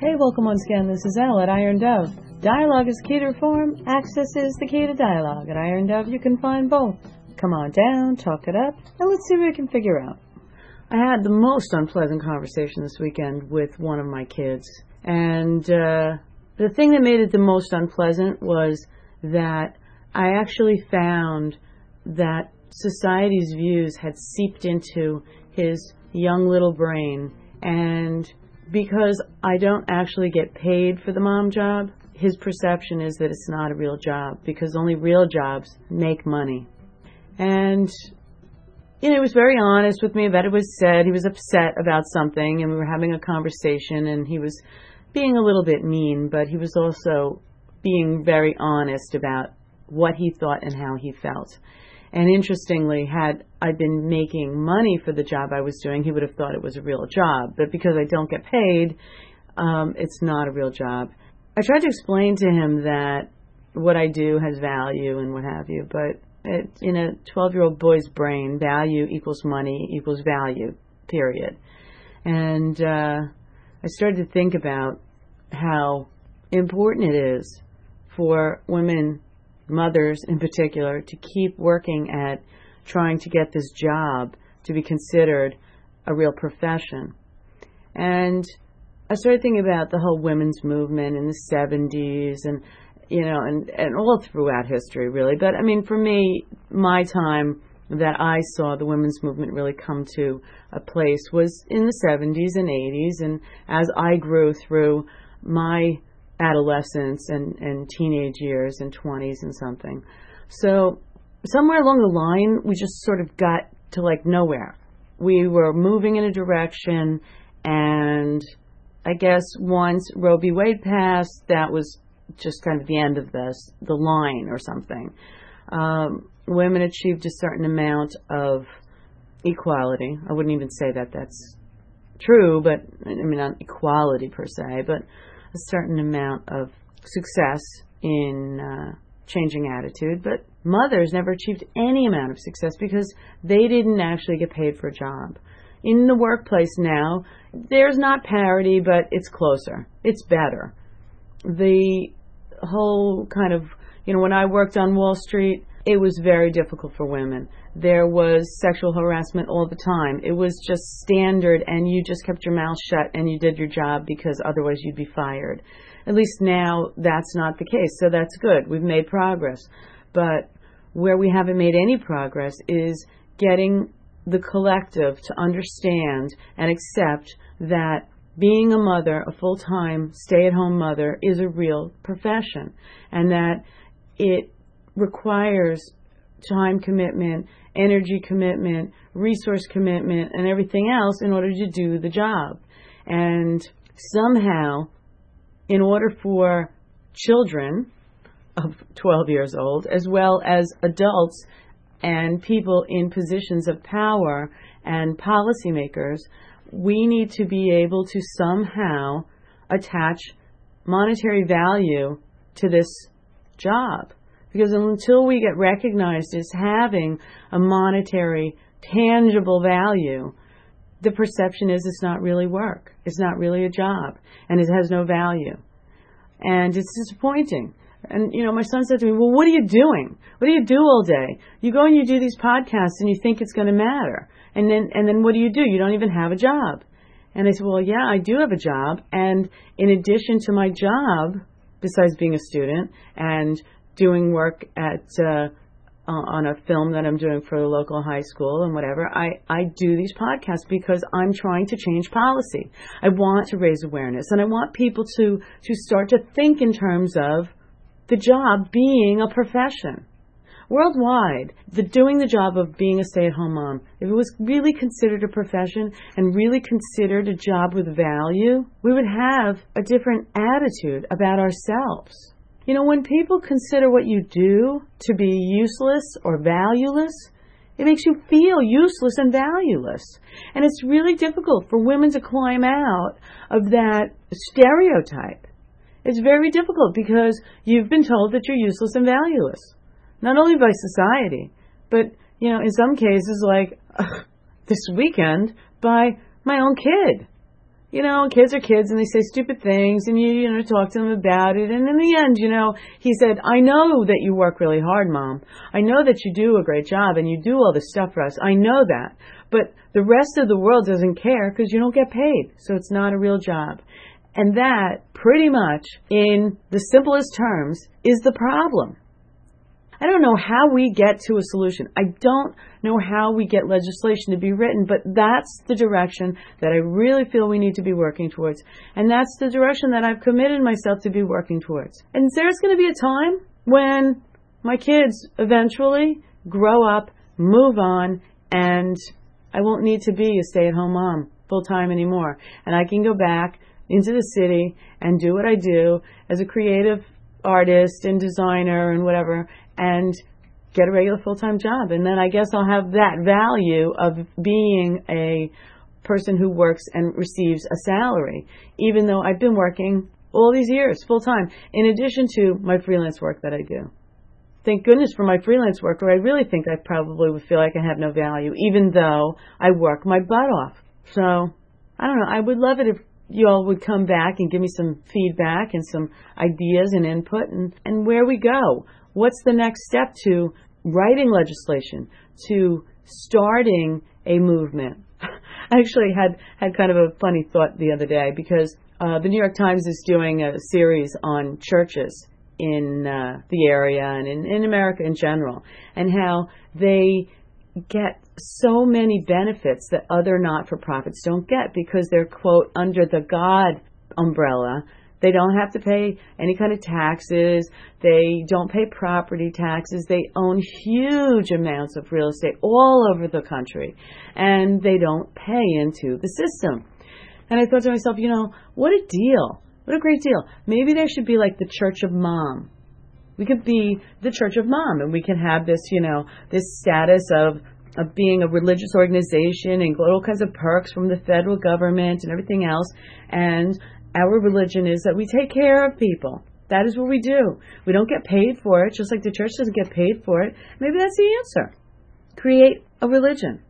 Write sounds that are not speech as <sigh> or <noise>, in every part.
Hey, welcome once again. This is Elle at Iron Dove. Dialogue is key to reform. Access is the key to dialogue. At Iron Dove, you can find both. Come on down, talk it up, and let's see what we can figure out. I had the most unpleasant conversation this weekend with one of my kids. And uh, the thing that made it the most unpleasant was that I actually found that society's views had seeped into his young little brain. And because I don't actually get paid for the mom job, his perception is that it's not a real job because only real jobs make money. And you know, he was very honest with me about it was said. He was upset about something and we were having a conversation and he was being a little bit mean, but he was also being very honest about what he thought and how he felt. And interestingly, had I been making money for the job I was doing, he would have thought it was a real job. But because I don't get paid, um, it's not a real job. I tried to explain to him that what I do has value and what have you, but it, in a 12 year old boy's brain, value equals money equals value, period. And uh, I started to think about how important it is for women mothers in particular, to keep working at trying to get this job to be considered a real profession. And I started thinking about the whole women's movement in the 70s and, you know, and, and all throughout history, really. But I mean, for me, my time that I saw the women's movement really come to a place was in the 70s and 80s. And as I grew through my adolescence and, and teenage years and 20s and something. So somewhere along the line, we just sort of got to like nowhere. We were moving in a direction, and I guess once Roe v. Wade passed, that was just kind of the end of this, the line or something. Um, women achieved a certain amount of equality. I wouldn't even say that that's true, but I mean, not equality per se, but a certain amount of success in uh, changing attitude, but mothers never achieved any amount of success because they didn't actually get paid for a job. In the workplace now, there's not parity, but it's closer. It's better. The whole kind of, you know, when I worked on Wall Street, it was very difficult for women. There was sexual harassment all the time. It was just standard, and you just kept your mouth shut and you did your job because otherwise you'd be fired. At least now that's not the case, so that's good. We've made progress. But where we haven't made any progress is getting the collective to understand and accept that being a mother, a full time stay at home mother, is a real profession and that it requires time commitment, energy commitment, resource commitment, and everything else in order to do the job. And somehow, in order for children of 12 years old, as well as adults and people in positions of power and policymakers, we need to be able to somehow attach monetary value to this job. Because until we get recognized as having a monetary, tangible value, the perception is it's not really work. It's not really a job. And it has no value. And it's disappointing. And, you know, my son said to me, Well, what are you doing? What do you do all day? You go and you do these podcasts and you think it's going to matter. And then, and then what do you do? You don't even have a job. And I said, Well, yeah, I do have a job. And in addition to my job, besides being a student and doing work at uh, on a film that I'm doing for a local high school and whatever, I, I do these podcasts because I'm trying to change policy. I want to raise awareness and I want people to, to start to think in terms of the job being a profession. Worldwide, the doing the job of being a stay-at-home mom, if it was really considered a profession and really considered a job with value, we would have a different attitude about ourselves. You know, when people consider what you do to be useless or valueless, it makes you feel useless and valueless. And it's really difficult for women to climb out of that stereotype. It's very difficult because you've been told that you're useless and valueless. Not only by society, but, you know, in some cases, like <laughs> this weekend, by my own kid. You know, kids are kids and they say stupid things and you, you know, talk to them about it. And in the end, you know, he said, I know that you work really hard, mom. I know that you do a great job and you do all this stuff for us. I know that. But the rest of the world doesn't care because you don't get paid. So it's not a real job. And that, pretty much, in the simplest terms, is the problem. I don't know how we get to a solution. I don't know how we get legislation to be written, but that's the direction that I really feel we need to be working towards. And that's the direction that I've committed myself to be working towards. And there's going to be a time when my kids eventually grow up, move on, and I won't need to be a stay at home mom full time anymore. And I can go back into the city and do what I do as a creative artist and designer and whatever and get a regular full time job. And then I guess I'll have that value of being a person who works and receives a salary, even though I've been working all these years full time, in addition to my freelance work that I do. Thank goodness for my freelance work, or I really think I probably would feel like I have no value, even though I work my butt off. So, I don't know. I would love it if you all would come back and give me some feedback and some ideas and input and, and where we go. What's the next step to writing legislation, to starting a movement? <laughs> I actually had, had kind of a funny thought the other day because uh, the New York Times is doing a series on churches in uh, the area and in, in America in general, and how they get so many benefits that other not for profits don't get because they're, quote, under the God umbrella. They don't have to pay any kind of taxes. They don't pay property taxes. They own huge amounts of real estate all over the country. And they don't pay into the system. And I thought to myself, you know, what a deal. What a great deal. Maybe there should be like the Church of Mom. We could be the Church of Mom and we can have this, you know, this status of of being a religious organization and all kinds of perks from the federal government and everything else. And our religion is that we take care of people. That is what we do. We don't get paid for it, just like the church doesn't get paid for it. Maybe that's the answer. Create a religion.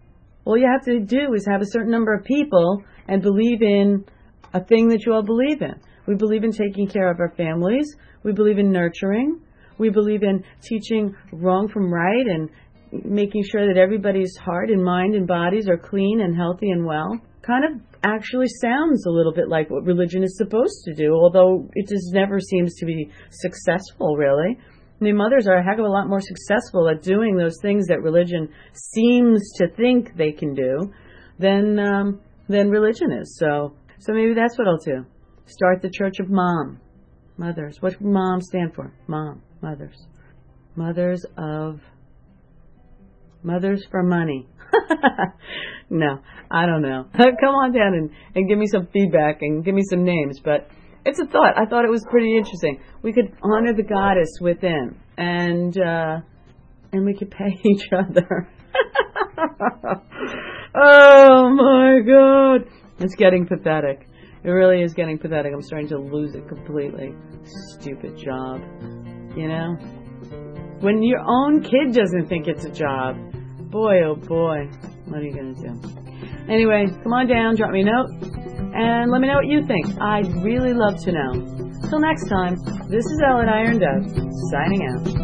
All you have to do is have a certain number of people and believe in a thing that you all believe in. We believe in taking care of our families. We believe in nurturing. We believe in teaching wrong from right and making sure that everybody's heart and mind and bodies are clean and healthy and well kind of actually sounds a little bit like what religion is supposed to do, although it just never seems to be successful, really. I mean, mothers are a heck of a lot more successful at doing those things that religion seems to think they can do than um, than religion is. So, so maybe that's what I'll do. Start the Church of Mom, mothers. What mom stand for? Mom, mothers, mothers of Mothers for money. <laughs> no, I don't know. <laughs> Come on down and, and give me some feedback and give me some names. But it's a thought. I thought it was pretty interesting. We could honor the goddess within, and uh, and we could pay <laughs> each other. oh my god, it's getting pathetic. It really is getting pathetic. I'm starting to lose it completely. Stupid job, you know. When your own kid doesn't think it's a job, boy, oh boy, what are you going to do? Anyway, come on down, drop me a note, and let me know what you think. I'd really love to know. Till next time, this is Ellen Iron Dove, signing out.